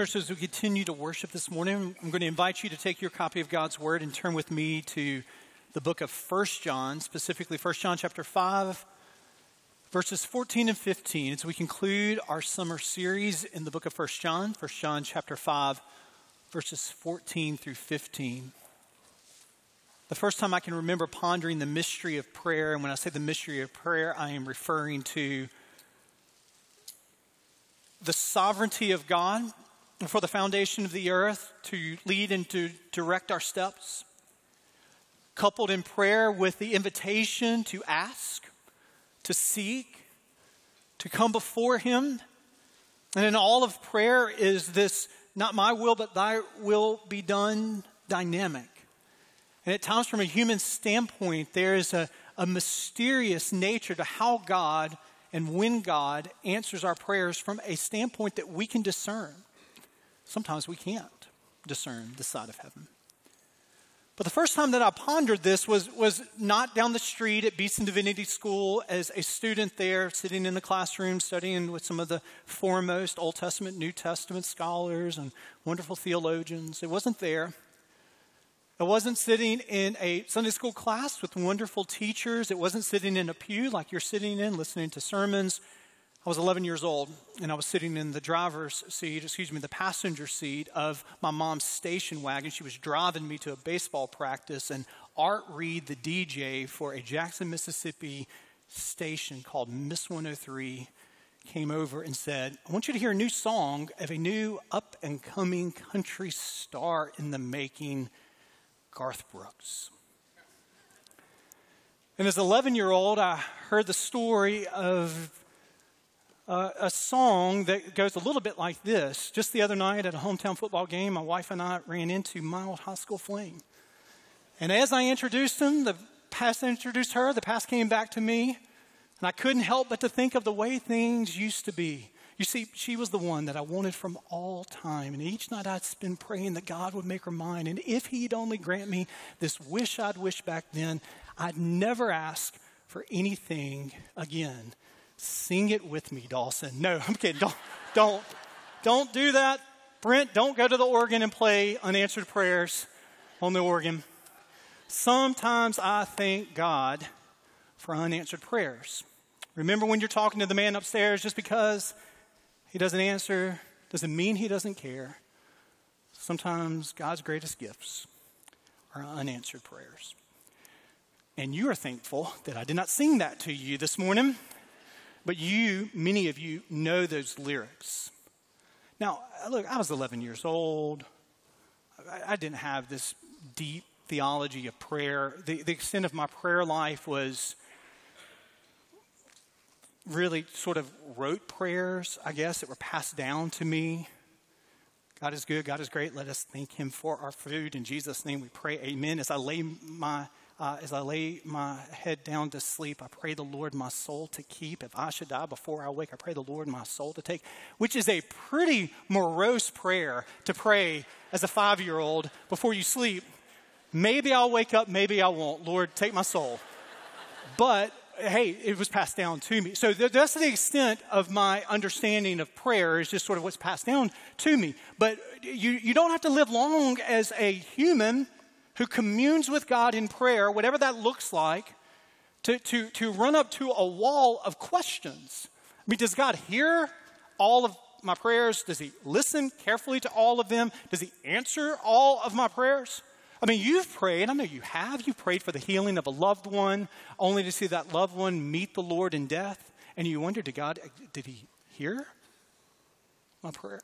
Church, as we continue to worship this morning, I'm going to invite you to take your copy of God's Word and turn with me to the book of 1 John, specifically 1 John chapter 5, verses 14 and 15, as we conclude our summer series in the book of 1 John, 1 John chapter 5, verses 14 through 15. The first time I can remember pondering the mystery of prayer, and when I say the mystery of prayer, I am referring to the sovereignty of God for the foundation of the earth to lead and to direct our steps, coupled in prayer with the invitation to ask, to seek, to come before Him. And in all of prayer is this not my will, but thy will be done dynamic. And at times, from a human standpoint, there is a, a mysterious nature to how God and when God answers our prayers from a standpoint that we can discern. Sometimes we can't discern the side of heaven. But the first time that I pondered this was, was not down the street at Beeson Divinity School as a student there, sitting in the classroom studying with some of the foremost Old Testament, New Testament scholars and wonderful theologians. It wasn't there. It wasn't sitting in a Sunday school class with wonderful teachers. It wasn't sitting in a pew like you're sitting in, listening to sermons. I was 11 years old, and I was sitting in the driver's seat, excuse me, the passenger seat of my mom's station wagon. She was driving me to a baseball practice, and Art Reed, the DJ for a Jackson, Mississippi station called Miss 103, came over and said, I want you to hear a new song of a new up and coming country star in the making Garth Brooks. And as an 11 year old, I heard the story of uh, a song that goes a little bit like this. Just the other night at a hometown football game, my wife and I ran into my old high school flame. And as I introduced him, the past introduced her, the past came back to me, and I couldn't help but to think of the way things used to be. You see, she was the one that I wanted from all time. And each night I'd been praying that God would make her mine. And if He'd only grant me this wish I'd wished back then, I'd never ask for anything again. Sing it with me, Dawson. No, I'm kidding. Don't, don't, don't do that. Brent, don't go to the organ and play unanswered prayers on the organ. Sometimes I thank God for unanswered prayers. Remember when you're talking to the man upstairs, just because he doesn't answer doesn't mean he doesn't care. Sometimes God's greatest gifts are unanswered prayers. And you are thankful that I did not sing that to you this morning, but you, many of you, know those lyrics. Now, look, I was 11 years old. I, didn't have this deep theology of prayer. The, the extent of my prayer life was really sort of rote prayers, I guess, that were passed down to me. God is good. God is great. Let us thank Him for our food. In Jesus' name we pray. Amen. As I lay my uh, as I lay my head down to sleep, I pray the Lord my soul to keep. If I should die before I wake, I pray the Lord my soul to take, which is a pretty morose prayer to pray as a five year old before you sleep. Maybe I'll wake up, maybe I won't. Lord, take my soul. But hey, it was passed down to me. So that's the extent of my understanding of prayer, is just sort of what's passed down to me. But you, you don't have to live long as a human who communes with God in prayer, whatever that looks like, to, to, to run up to a wall of questions. I mean, does God hear all of my prayers? Does He listen carefully to all of them? Does He answer all of my prayers? I mean, you've prayed, I know you have, you prayed for the healing of a loved one, only to see that loved one meet the Lord in death. And you wonder, did God, did He hear my prayer?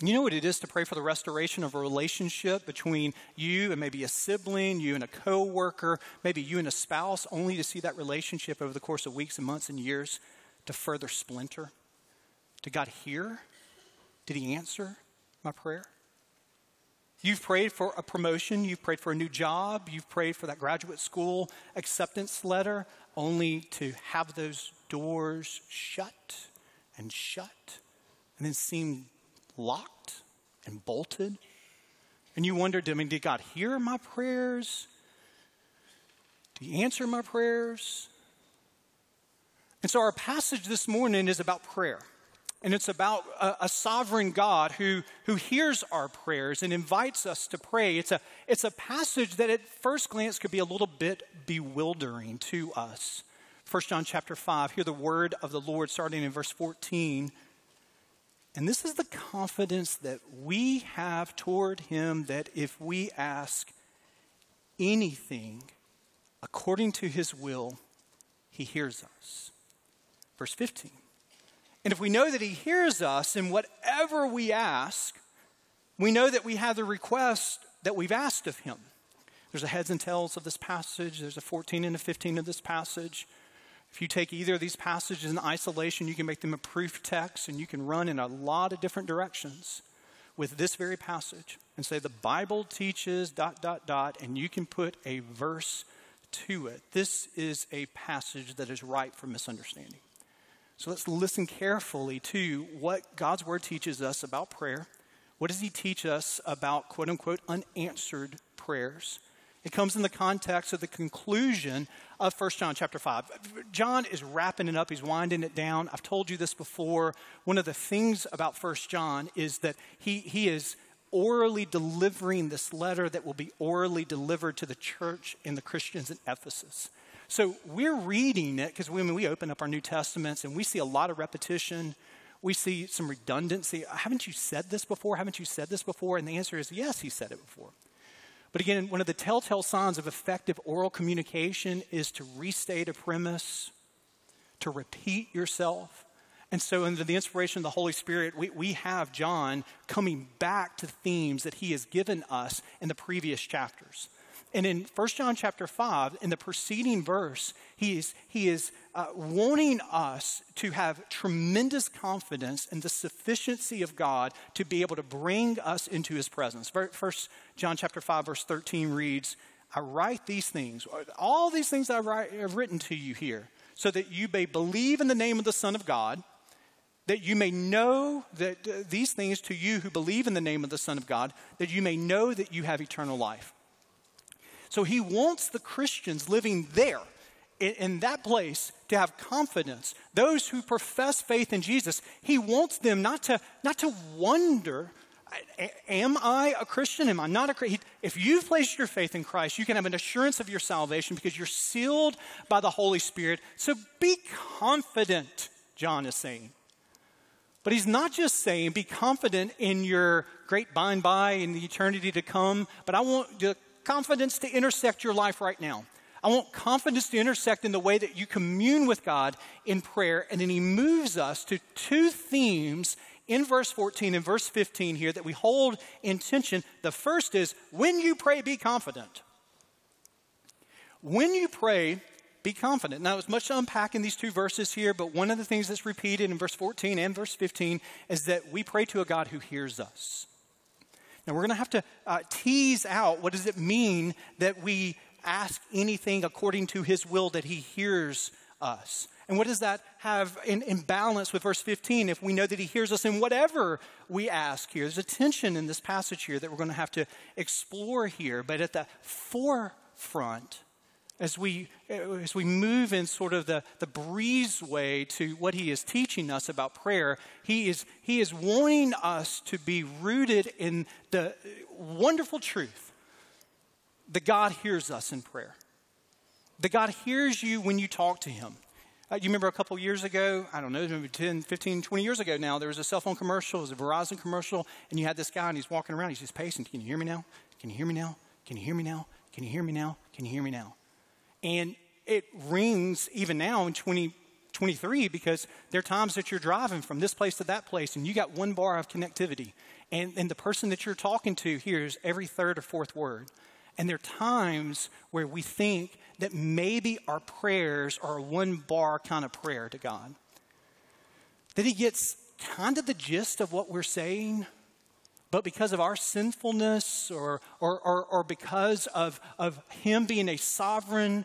You know what it is to pray for the restoration of a relationship between you and maybe a sibling, you and a coworker, maybe you and a spouse, only to see that relationship over the course of weeks and months and years to further splinter? Did God hear? Did He answer my prayer? You've prayed for a promotion, you've prayed for a new job, you've prayed for that graduate school acceptance letter, only to have those doors shut and shut and then seem locked and bolted. And you wondered, I mean, did God hear my prayers? Did He answer my prayers? And so our passage this morning is about prayer. And it's about a, a, sovereign God who, who hears our prayers and invites us to pray. It's a, it's a passage that at first glance could be a little bit bewildering to us. 1 John chapter 5, hear the word of the Lord starting in verse 14. And this is the confidence that we have toward him that if we ask anything according to his will, he hears us. Verse 15. And if we know that He hears us in whatever we ask, we know that we have the request that we've asked of Him. There's a heads and tails of this passage, there's a 14 and a 15 of this passage. If you take either of these passages in isolation, you can make them a proof text and you can run in a lot of different directions with this very passage and say the Bible teaches dot, dot, dot, and you can put a verse to it. This is a passage that is ripe for misunderstanding. So let's listen carefully to what God's word teaches us about prayer. What does he teach us about quote unquote unanswered prayers? It comes in the context of the conclusion of 1 John chapter 5. John is wrapping it up, he's winding it down. I've told you this before. One of the things about 1 John is that he, he is orally delivering this letter that will be orally delivered to the church and the Christians in Ephesus. So we're reading it because when we open up our New Testaments and we see a lot of repetition, we see some redundancy. Haven't you said this before? Haven't you said this before? And the answer is yes, he said it before. But again, one of the telltale signs of effective oral communication is to restate a premise, to repeat yourself. And so, under the inspiration of the Holy Spirit, we, we have John coming back to themes that he has given us in the previous chapters. And in 1 John chapter 5, in the preceding verse, he is, he is uh, wanting us to have tremendous confidence in the sufficiency of God to be able to bring us into his presence. 1 John chapter 5, verse 13 reads, I write these things, all these things I write, have written to you here, so that you may believe in the name of the Son of God, that you may know that uh, these things to you who believe in the name of the Son of God, that you may know that you have eternal life. So he wants the Christians living there, in, that place, to have confidence. Those who profess faith in Jesus, he wants them not to, not to wonder Am I a Christian? Am I not a Christian? If you've placed your faith in Christ, you can have an assurance of your salvation because you're sealed by the Holy Spirit. So be confident, John is saying. But he's not just saying be confident in your great by and by in the eternity to come, but I want the confidence to intersect your life right now. I want confidence to intersect in the way that you commune with God in prayer. And then he moves us to two themes in verse 14 and verse 15 here that we hold in tension. The first is when you pray, be confident. When you pray, be confident. Now, there's much to unpack in these two verses here, but one of the things that's repeated in verse 14 and verse 15 is that we pray to a God who hears us. Now, we're going to have to uh, tease out what does it mean that we ask anything according to his will that he hears us. And what does that have in, in, balance with verse 15 if we know that he hears us in whatever we ask here? There's a tension in this passage here that we're going to have to explore here. But at the forefront as we, as we move in sort of the, the breezeway to what he is teaching us about prayer, he is, he is wanting us to be rooted in the wonderful truth that God hears us in prayer. That God hears you when you talk to him. Uh, you remember a couple years ago, I don't know, maybe 10, 15, 20 years ago now, there was a cell phone commercial, it was a Verizon commercial, and you had this guy and he's walking around, he's just pacing. Can you hear me now? Can you hear me now? Can you hear me now? Can you hear me now? Can you hear me now? And it rings even now in 2023 because there are times that you're driving from this place to that place and you got one bar of connectivity. And, and the person that you're talking to hears every third or fourth word. And there are times where we think that maybe our prayers are a one bar kind of prayer to God. That He gets kind of the gist of what we're saying, but because of our sinfulness or, or, or, or because of, of Him being a sovereign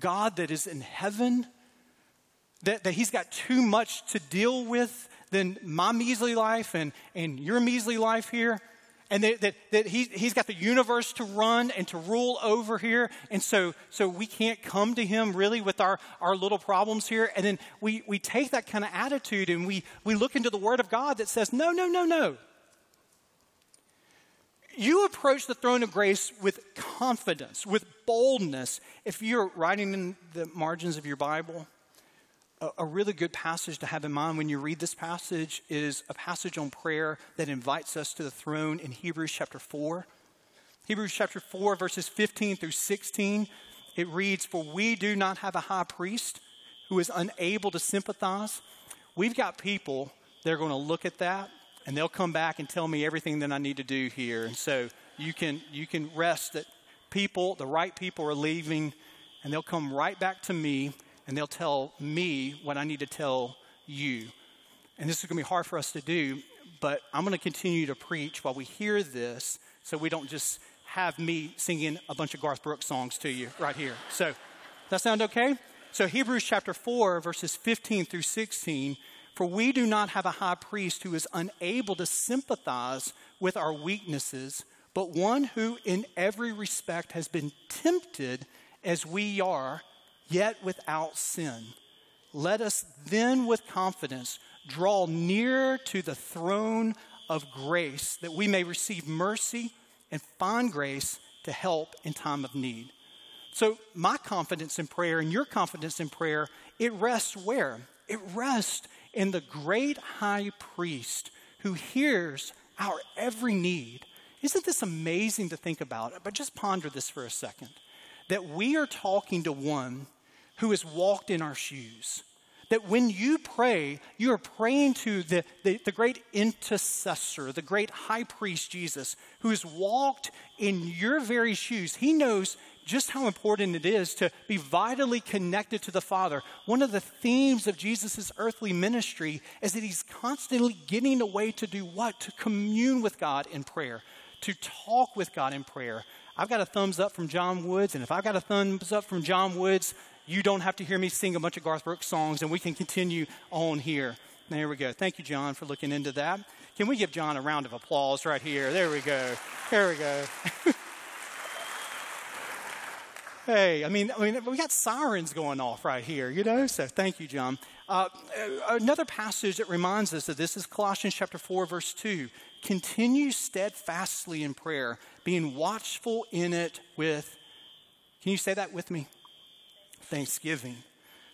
God that is in heaven, that, that He's got too much to deal with than my measly life and, and your measly life here. And that, that, that he, he's got the universe to run and to rule over here. And so, so we can't come to him really with our, our little problems here. And then we, we take that kind of attitude and we, we look into the Word of God that says, no, no, no, no. You approach the throne of grace with confidence, with boldness. If you're writing in the margins of your Bible, a, really good passage to have in mind when you read this passage is a passage on prayer that invites us to the throne in Hebrews chapter 4. Hebrews chapter 4, verses 15 through 16, it reads, For we do not have a high priest who is unable to sympathize. We've got people that are going to look at that and they'll come back and tell me everything that I need to do here. And so you can, you can rest that people, the right people, are leaving and they'll come right back to me and they'll tell me what I need to tell you. And this is going to be hard for us to do, but I'm going to continue to preach while we hear this so we don't just have me singing a bunch of Garth Brooks songs to you right here. So, that sound okay? So, Hebrews chapter 4, verses 15 through 16 For we do not have a high priest who is unable to sympathize with our weaknesses, but one who in every respect has been tempted as we are yet without sin. Let us then with confidence draw near to the throne of grace that we may receive mercy and find grace to help in time of need. So, my confidence in prayer and your confidence in prayer, it rests where? It rests in the great high priest who hears our every need. Isn't this amazing to think about? But just ponder this for a second that we are talking to one who has walked in our shoes. That when you pray, you are praying to the, the, the, great intercessor, the great high priest Jesus, who has walked in your very shoes. He knows just how important it is to be vitally connected to the Father. One of the themes of Jesus' earthly ministry is that he's constantly getting away to do what? To commune with God in prayer, to talk with God in prayer. I've got a thumbs up from John Woods, and if I've got a thumbs up from John Woods, you don't have to hear me sing a bunch of Garth Brooks songs, and we can continue on here. There we go. Thank you, John, for looking into that. Can we give John a round of applause right here? There we go. There we go. hey, I mean, I mean, we got sirens going off right here, you know. So thank you, John. Uh, another passage that reminds us of this is Colossians chapter four, verse two. Continue steadfastly in prayer, being watchful in it with. Can you say that with me? Thanksgiving.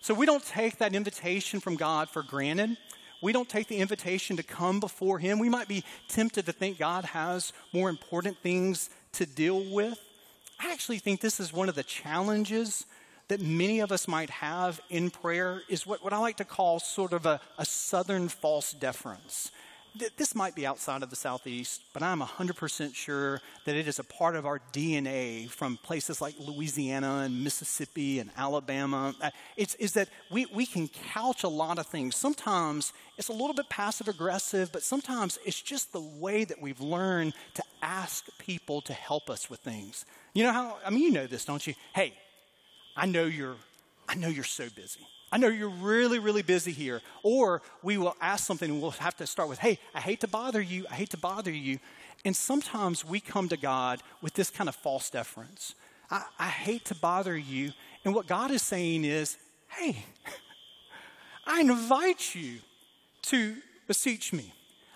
So we don't take that invitation from God for granted. We don't take the invitation to come before Him. We might be tempted to think God has more important things to deal with. I actually think this is one of the challenges that many of us might have in prayer is what, what I like to call sort of a, a southern false deference this might be outside of the Southeast, but I'm 100% sure that it is a part of our DNA from places like Louisiana and Mississippi and Alabama. Uh, it's, is that we, we can couch a lot of things. Sometimes it's a little bit passive aggressive, but sometimes it's just the way that we've learned to ask people to help us with things. You know how, I mean, you know this, don't you? Hey, I know you're, I know you're so busy. I know you're really, really busy here. Or we will ask something and we'll have to start with, hey, I hate to bother you. I hate to bother you. And sometimes we come to God with this kind of false deference. I, I hate to bother you. And what God is saying is, hey, I invite you to beseech me.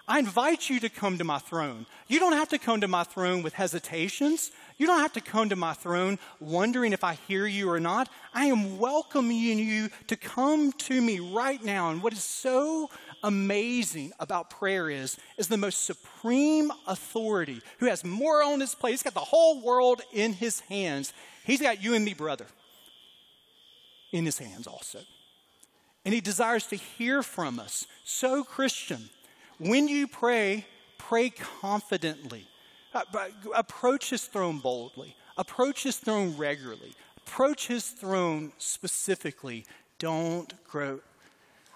I invite you to come to my throne. You don't have to come to my throne with hesitations. You don't have to come to my throne wondering if I hear you or not. I am welcoming you to come to me right now. And what is so amazing about prayer is, is the most supreme authority who has more on his plate. He's got the whole world in his hands. He's got you and me, brother, in his hands also. And he desires to hear from us. So, Christian, when you pray, pray confidently. Approach his throne boldly. Approach his throne regularly. Approach his throne specifically. Don't grow.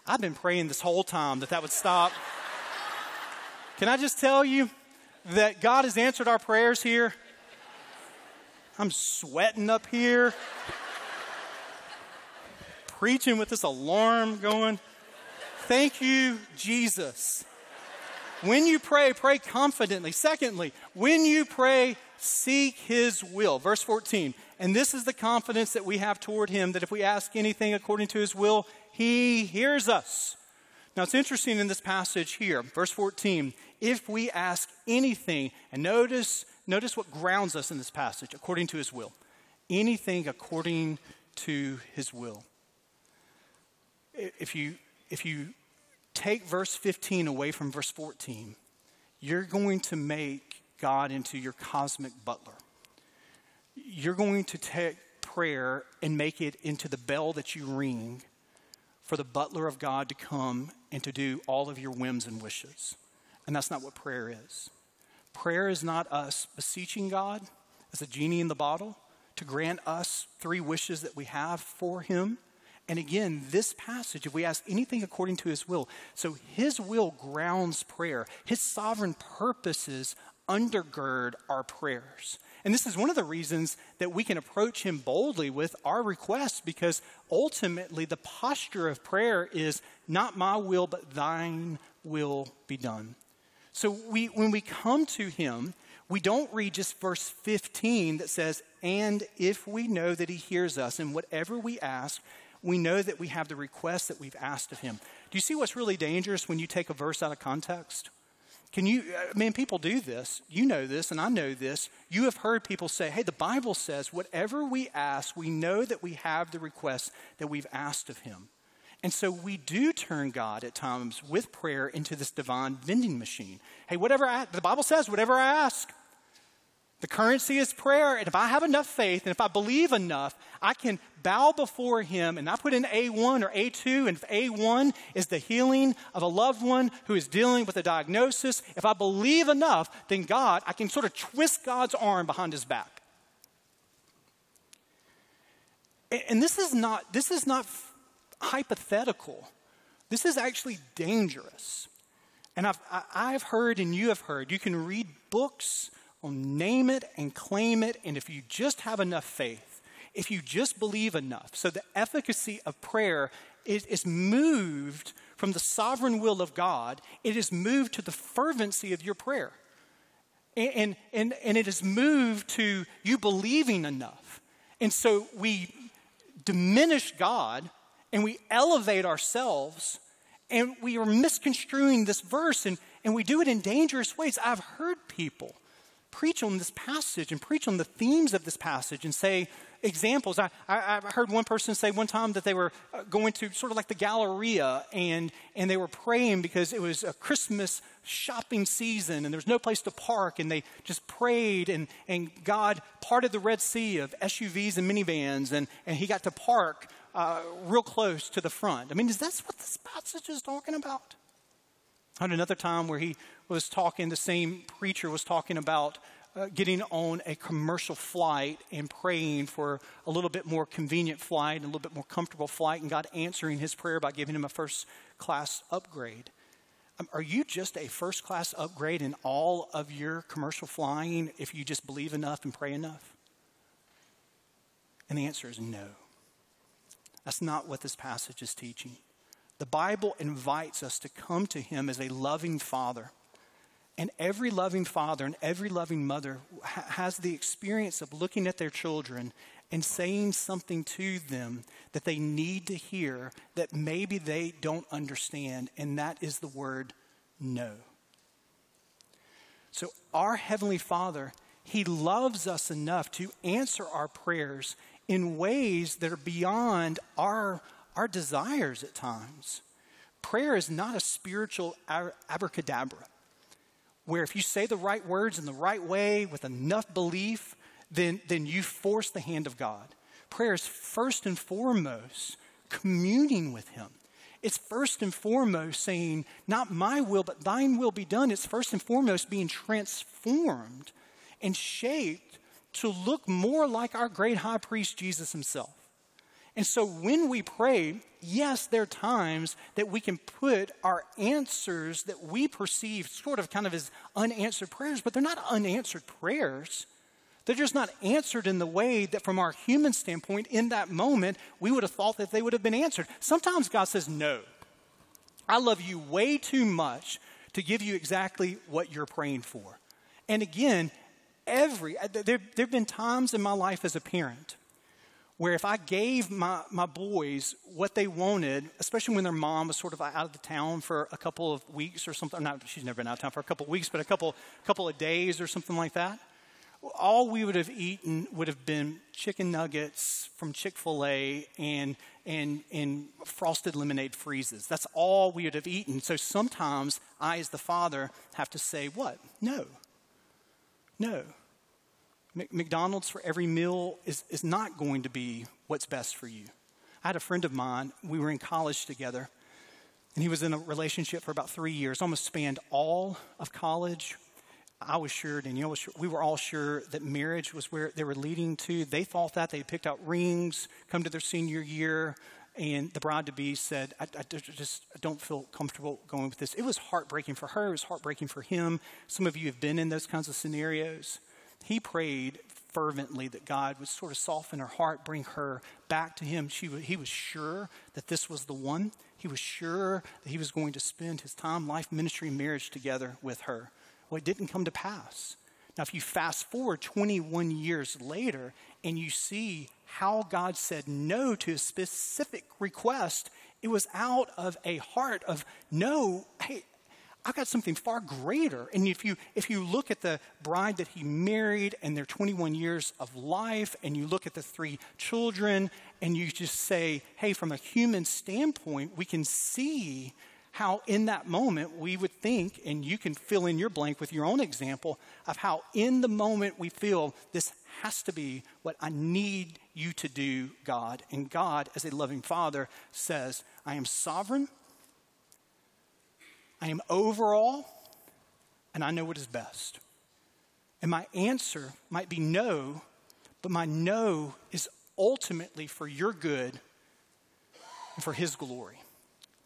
I've been praying this whole time that that would stop. Can I just tell you that God has answered our prayers here? I'm sweating up here, preaching with this alarm going. Thank you, Jesus. When you pray, pray confidently. Secondly, when you pray, seek his will. Verse 14. And this is the confidence that we have toward him that if we ask anything according to his will, he hears us. Now it's interesting in this passage here, verse 14. If we ask anything, and notice, notice what grounds us in this passage, according to his will. Anything according to his will. If you, if you take verse 15 away from verse 14, you're going to make God into your cosmic butler. You're going to take prayer and make it into the bell that you ring for the butler of God to come and to do all of your whims and wishes. And that's not what prayer is. Prayer is not us beseeching God as a genie in the bottle to grant us three wishes that we have for Him. And again, this passage, if we ask anything according to his will, so his will grounds prayer. His sovereign purposes undergird our prayers. And this is one of the reasons that we can approach him boldly with our requests because ultimately the posture of prayer is not my will, but thine will be done. So we, when we come to him, we don't read just verse 15 that says, And if we know that he hears us, and whatever we ask, we know that we have the request that we've asked of him. Do you see what's really dangerous when you take a verse out of context? Can you, uh, I mean, people do this. You know this, and I know this. You have heard people say, hey, the Bible says, whatever we ask, we know that we have the request that we've asked of him. And so we do turn God at times with prayer into this divine vending machine. Hey, whatever I, the Bible says, whatever I ask, the currency is prayer. And if I have enough faith and if I believe enough, I can bow before Him. And I put in A1 or A2. And if A1 is the healing of a loved one who is dealing with a diagnosis, if I believe enough, then God, I can sort of twist God's arm behind His back. And this is not, this is not hypothetical. This is actually dangerous. And I've, I've heard and you have heard, you can read books name it and claim it. And if you just have enough faith, if you just believe enough, so the efficacy of prayer is, is moved from the sovereign will of God, it is moved to the fervency of your prayer. And, and, and it is moved to you believing enough. And so we diminish God and we elevate ourselves and we are misconstruing this verse and, and we do it in dangerous ways. I've heard people preach on this passage and preach on the themes of this passage and say examples. I, I, I, heard one person say one time that they were uh, going to sort of like the Galleria and, and they were praying because it was a Christmas shopping season and there was no place to park and they just prayed and, and God parted the Red Sea of SUVs and minivans and, and he got to park uh, real close to the front. I mean, is that what this passage is talking about? I had another time where he was talking, the same preacher was talking about uh, getting on a commercial flight and praying for a little bit more convenient flight and a little bit more comfortable flight, and God answering his prayer by giving him a first class upgrade. Um, are you just a first class upgrade in all of your commercial flying if you just believe enough and pray enough? And the answer is no. That's not what this passage is teaching. The Bible invites us to come to Him as a loving Father. And every loving father and every loving mother ha- has the experience of looking at their children and saying something to them that they need to hear that maybe they don't understand, and that is the word no. So, our Heavenly Father, He loves us enough to answer our prayers in ways that are beyond our our desires at times. Prayer is not a spiritual abracadabra, where if you say the right words in the right way with enough belief, then, then you force the hand of God. Prayer is first and foremost communing with Him. It's first and foremost saying, Not my will, but thine will be done. It's first and foremost being transformed and shaped to look more like our great high priest, Jesus Himself. And so when we pray, yes, there are times that we can put our answers that we perceive sort of kind of as unanswered prayers, but they're not unanswered prayers. They're just not answered in the way that, from our human standpoint, in that moment, we would have thought that they would have been answered. Sometimes God says, No. I love you way too much to give you exactly what you're praying for. And again, every, there, there have been times in my life as a parent where if I gave my, my boys what they wanted, especially when their mom was sort of out of the town for a couple of weeks or something, not, she's never been out of town for a couple of weeks, but a couple, couple of days or something like that, all we would have eaten would have been chicken nuggets from Chick fil A and, and, and frosted lemonade freezes. That's all we would have eaten. So sometimes I, as the father, have to say, What? No. No. McDonald's for every meal is, is not going to be what's best for you. I had a friend of mine, we were in college together, and he was in a relationship for about three years, almost spanned all of college. I was sure, Danielle was sure, we were all sure that marriage was where they were leading to. They thought that. They picked out rings, come to their senior year, and the bride to be said, I, I just don't feel comfortable going with this. It was heartbreaking for her, it was heartbreaking for him. Some of you have been in those kinds of scenarios. He prayed fervently that God would sort of soften her heart, bring her back to him. She, he was sure that this was the one. He was sure that he was going to spend his time, life, ministry, and marriage together with her. Well, it didn't come to pass. Now, if you fast forward 21 years later and you see how God said no to a specific request, it was out of a heart of no, hey, I've got something far greater. And if you, if you look at the bride that he married and their 21 years of life, and you look at the three children, and you just say, hey, from a human standpoint, we can see how in that moment we would think, and you can fill in your blank with your own example of how in the moment we feel this has to be what I need you to do, God. And God, as a loving father, says, I am sovereign. I am overall, and I know what is best. And my answer might be no, but my no is ultimately for your good and for His glory.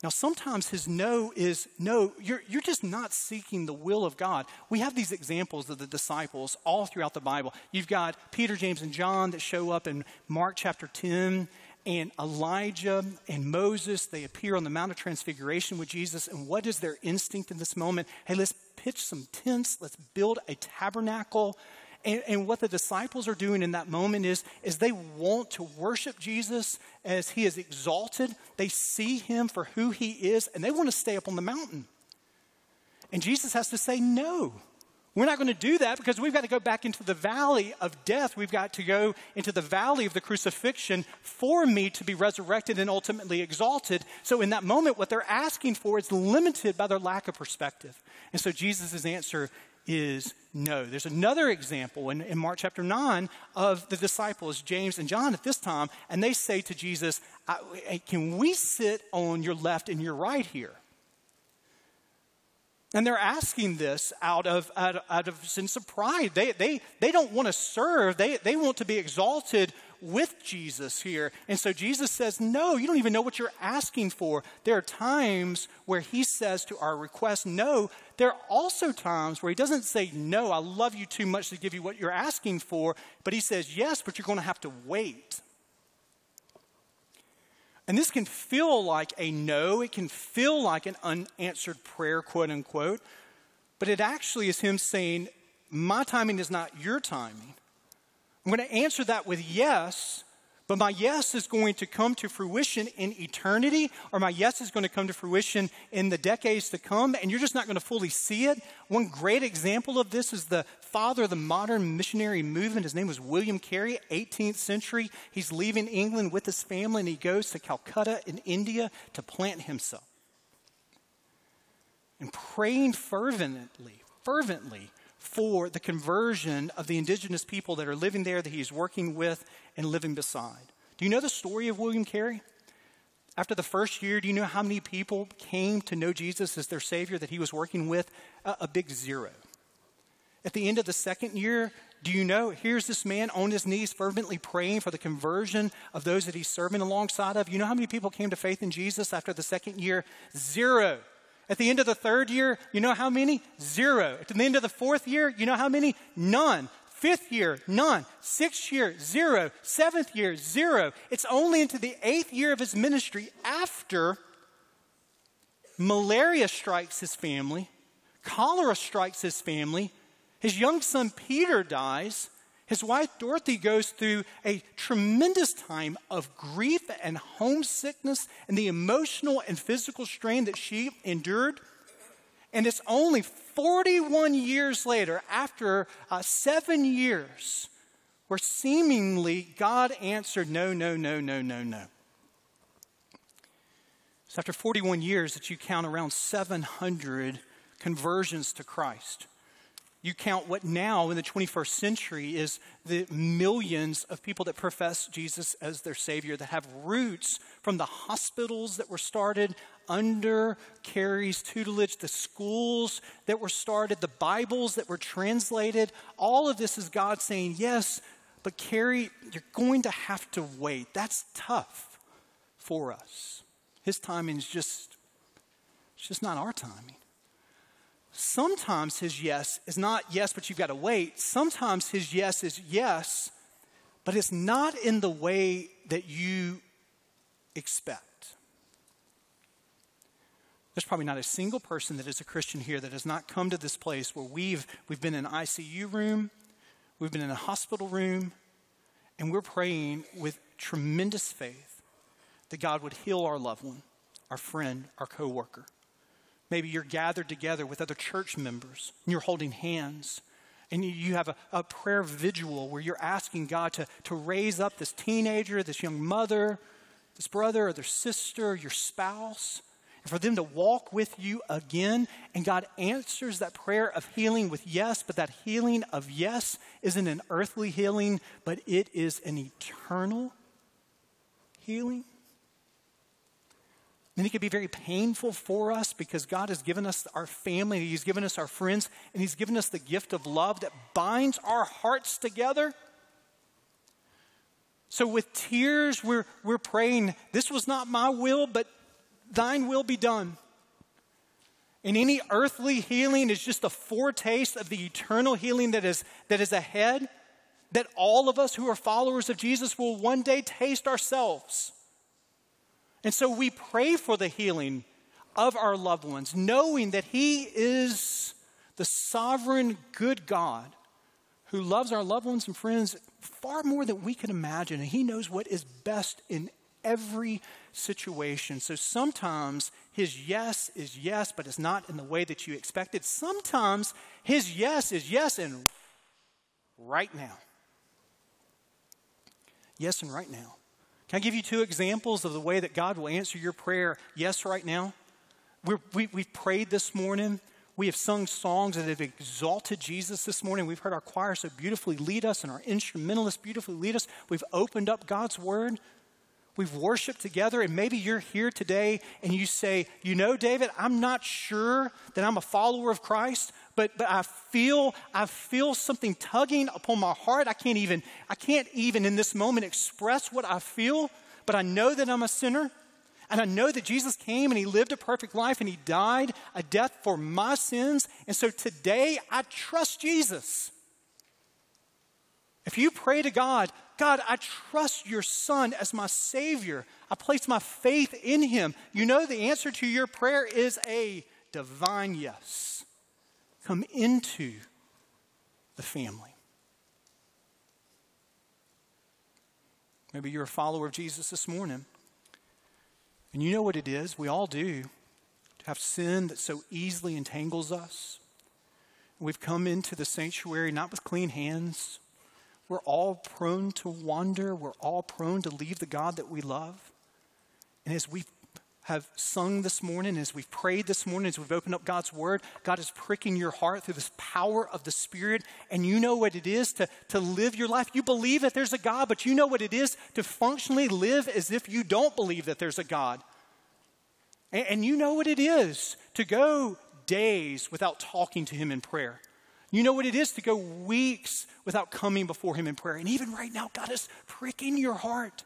Now, sometimes his no is no, you're, you're just not seeking the will of God. We have these examples of the disciples all throughout the Bible. You've got Peter, James, and John that show up in Mark chapter 10, and Elijah and Moses, they appear on the Mount of Transfiguration with Jesus. And what is their instinct in this moment? Hey, let's pitch some tents, let's build a tabernacle. And, and, what the disciples are doing in that moment is, is they want to worship Jesus as he is exalted. They see him for who he is, and they want to stay up on the mountain. And Jesus has to say, No. We're not going to do that because we've got to go back into the valley of death. We've got to go into the valley of the crucifixion for me to be resurrected and ultimately exalted. So, in that moment, what they're asking for is limited by their lack of perspective. And so, Jesus' answer is no. There's another example in, in Mark chapter 9 of the disciples, James and John, at this time, and they say to Jesus, Can we sit on your left and your right here? And they're asking this out of, out, of, out of sense of pride. They, they, they don't want to serve, they, they want to be exalted with Jesus here. And so Jesus says, No, you don't even know what you're asking for. There are times where he says to our request, No. There are also times where he doesn't say, No, I love you too much to give you what you're asking for, but he says, Yes, but you're going to have to wait. And this can feel like a no, it can feel like an unanswered prayer, quote unquote, but it actually is him saying, My timing is not your timing. I'm going to answer that with yes, but my yes is going to come to fruition in eternity, or my yes is going to come to fruition in the decades to come, and you're just not going to fully see it. One great example of this is the father of the modern missionary movement. His name was William Carey, 18th century. He's leaving England with his family, and he goes to Calcutta in India to plant himself. And praying fervently, fervently for the conversion of the indigenous people that are living there that he's working with and living beside. Do you know the story of William Carey? After the first year, do you know how many people came to know Jesus as their Savior that he was working with? A, a big zero. At the end of the second year, do you know? Here's this man on his knees fervently praying for the conversion of those that he's serving alongside of. You know how many people came to faith in Jesus after the second year? Zero. At the end of the third year, you know how many? Zero. At the end of the fourth year, you know how many? None. Fifth year, none. Sixth year, zero. Seventh year, zero. It's only into the eighth year of his ministry after malaria strikes his family, Cholera strikes his family. His young son Peter dies. His wife Dorothy goes through a tremendous time of grief and homesickness and the emotional and physical strain that she endured. And it's only 41 years later, after uh, seven years, where seemingly God answered, No, no, no, no, no, no. It's after 41 years that you count around 700 conversions to Christ. You count what now in the 21st century is the millions of people that profess Jesus as their Savior, that have roots from the hospitals that were started under Carey's tutelage, the schools that were started, the Bibles that were translated. All of this is God saying, Yes, but Carrie, you're going to have to wait. That's tough for us. His timing is just, it's just not our timing. Sometimes his yes is not yes, but you've got to wait. Sometimes his yes is yes, but it's not in the way that you expect. There's probably not a single person that is a Christian here that has not come to this place where we've, we've been in an ICU room, we've been in a hospital room, and we're praying with tremendous faith that God would heal our loved one, our friend, our coworker. Maybe you're gathered together with other church members and you're holding hands and you have a, a, prayer vigil where you're asking God to, to raise up this teenager, this young mother, this brother or their sister, your spouse, and for them to walk with you again. And God answers that prayer of healing with yes, but that healing of yes isn't an earthly healing, but it is an eternal healing. And it can be very painful for us because God has given us our family, He's given us our friends, and He's given us the gift of love that binds our hearts together. So, with tears, we're, we're praying, This was not my will, but thine will be done. And any earthly healing is just a foretaste of the eternal healing that is, that is ahead, that all of us who are followers of Jesus will one day taste ourselves. And so we pray for the healing of our loved ones, knowing that He is the sovereign, good God who loves our loved ones and friends far more than we can imagine. And He knows what is best in every situation. So sometimes His yes is yes, but it's not in the way that you expected. Sometimes His yes is yes and right now. Yes and right now. Can I give you two examples of the way that God will answer your prayer yes right now? We're, we, we've prayed this morning. We have sung songs that have exalted Jesus this morning. We've heard our choir so beautifully lead us and our instrumentalists beautifully lead us. We've opened up God's word. We've worshiped together, and maybe you're here today and you say, You know, David, I'm not sure that I'm a follower of Christ, but, but I feel I feel something tugging upon my heart. I can't even I can't even in this moment express what I feel, but I know that I'm a sinner. And I know that Jesus came and he lived a perfect life and he died a death for my sins. And so today I trust Jesus. If you pray to God, God, I trust your son as my Savior. I place my faith in him. You know, the answer to your prayer is a divine yes. Come into the family. Maybe you're a follower of Jesus this morning. And you know what it is, we all do, to have sin that so easily entangles us. We've come into the sanctuary not with clean hands, we're all prone to wander. We're all prone to leave the God that we love. And as we have sung this morning, as we've prayed this morning, as we've opened up God's word, God is pricking your heart through this power of the Spirit. And you know what it is to, to live your life. You believe that there's a God, but you know what it is to functionally live as if you don't believe that there's a God. And, and you know what it is to go days without talking to Him in prayer. You know what it is to go weeks without coming before Him in prayer. And even right now, God is pricking your heart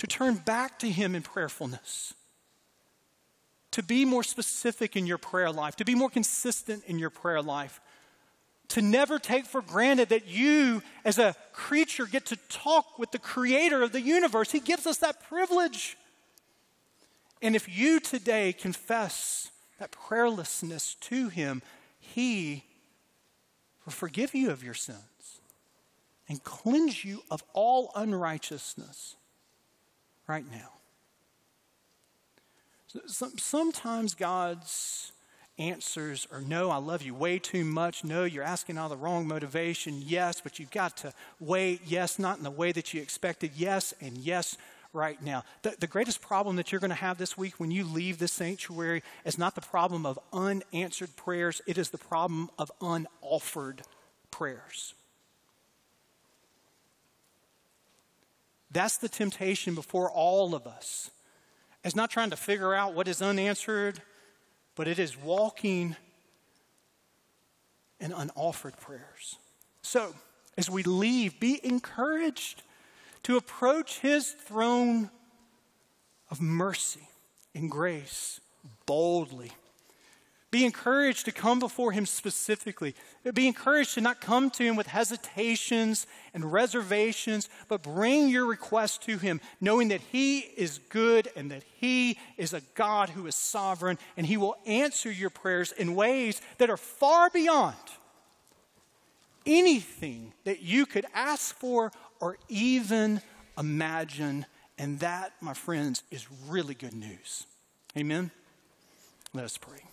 to turn back to Him in prayerfulness, to be more specific in your prayer life, to be more consistent in your prayer life, to never take for granted that you, as a creature, get to talk with the Creator of the universe. He gives us that privilege. And if you today confess that prayerlessness to Him, He will forgive you of your sins and cleanse you of all unrighteousness right now. Sometimes God's answers are no, I love you way too much. No, you're asking all the wrong motivation. Yes, but you've got to wait. Yes, not in the way that you expected. Yes, and yes right now. The, the greatest problem that you're going to have this week when you leave this sanctuary is not the problem of unanswered prayers, it is the problem of unoffered prayers. That's the temptation before all of us. It's not trying to figure out what is unanswered, but it is walking in unoffered prayers. So, as we leave, be encouraged to approach his throne of mercy and grace boldly. Be encouraged to come before him specifically. Be encouraged to not come to him with hesitations and reservations, but bring your request to him, knowing that he is good and that he is a God who is sovereign and he will answer your prayers in ways that are far beyond anything that you could ask for or even imagine. And that, my friends, is really good news. Amen? Let us pray.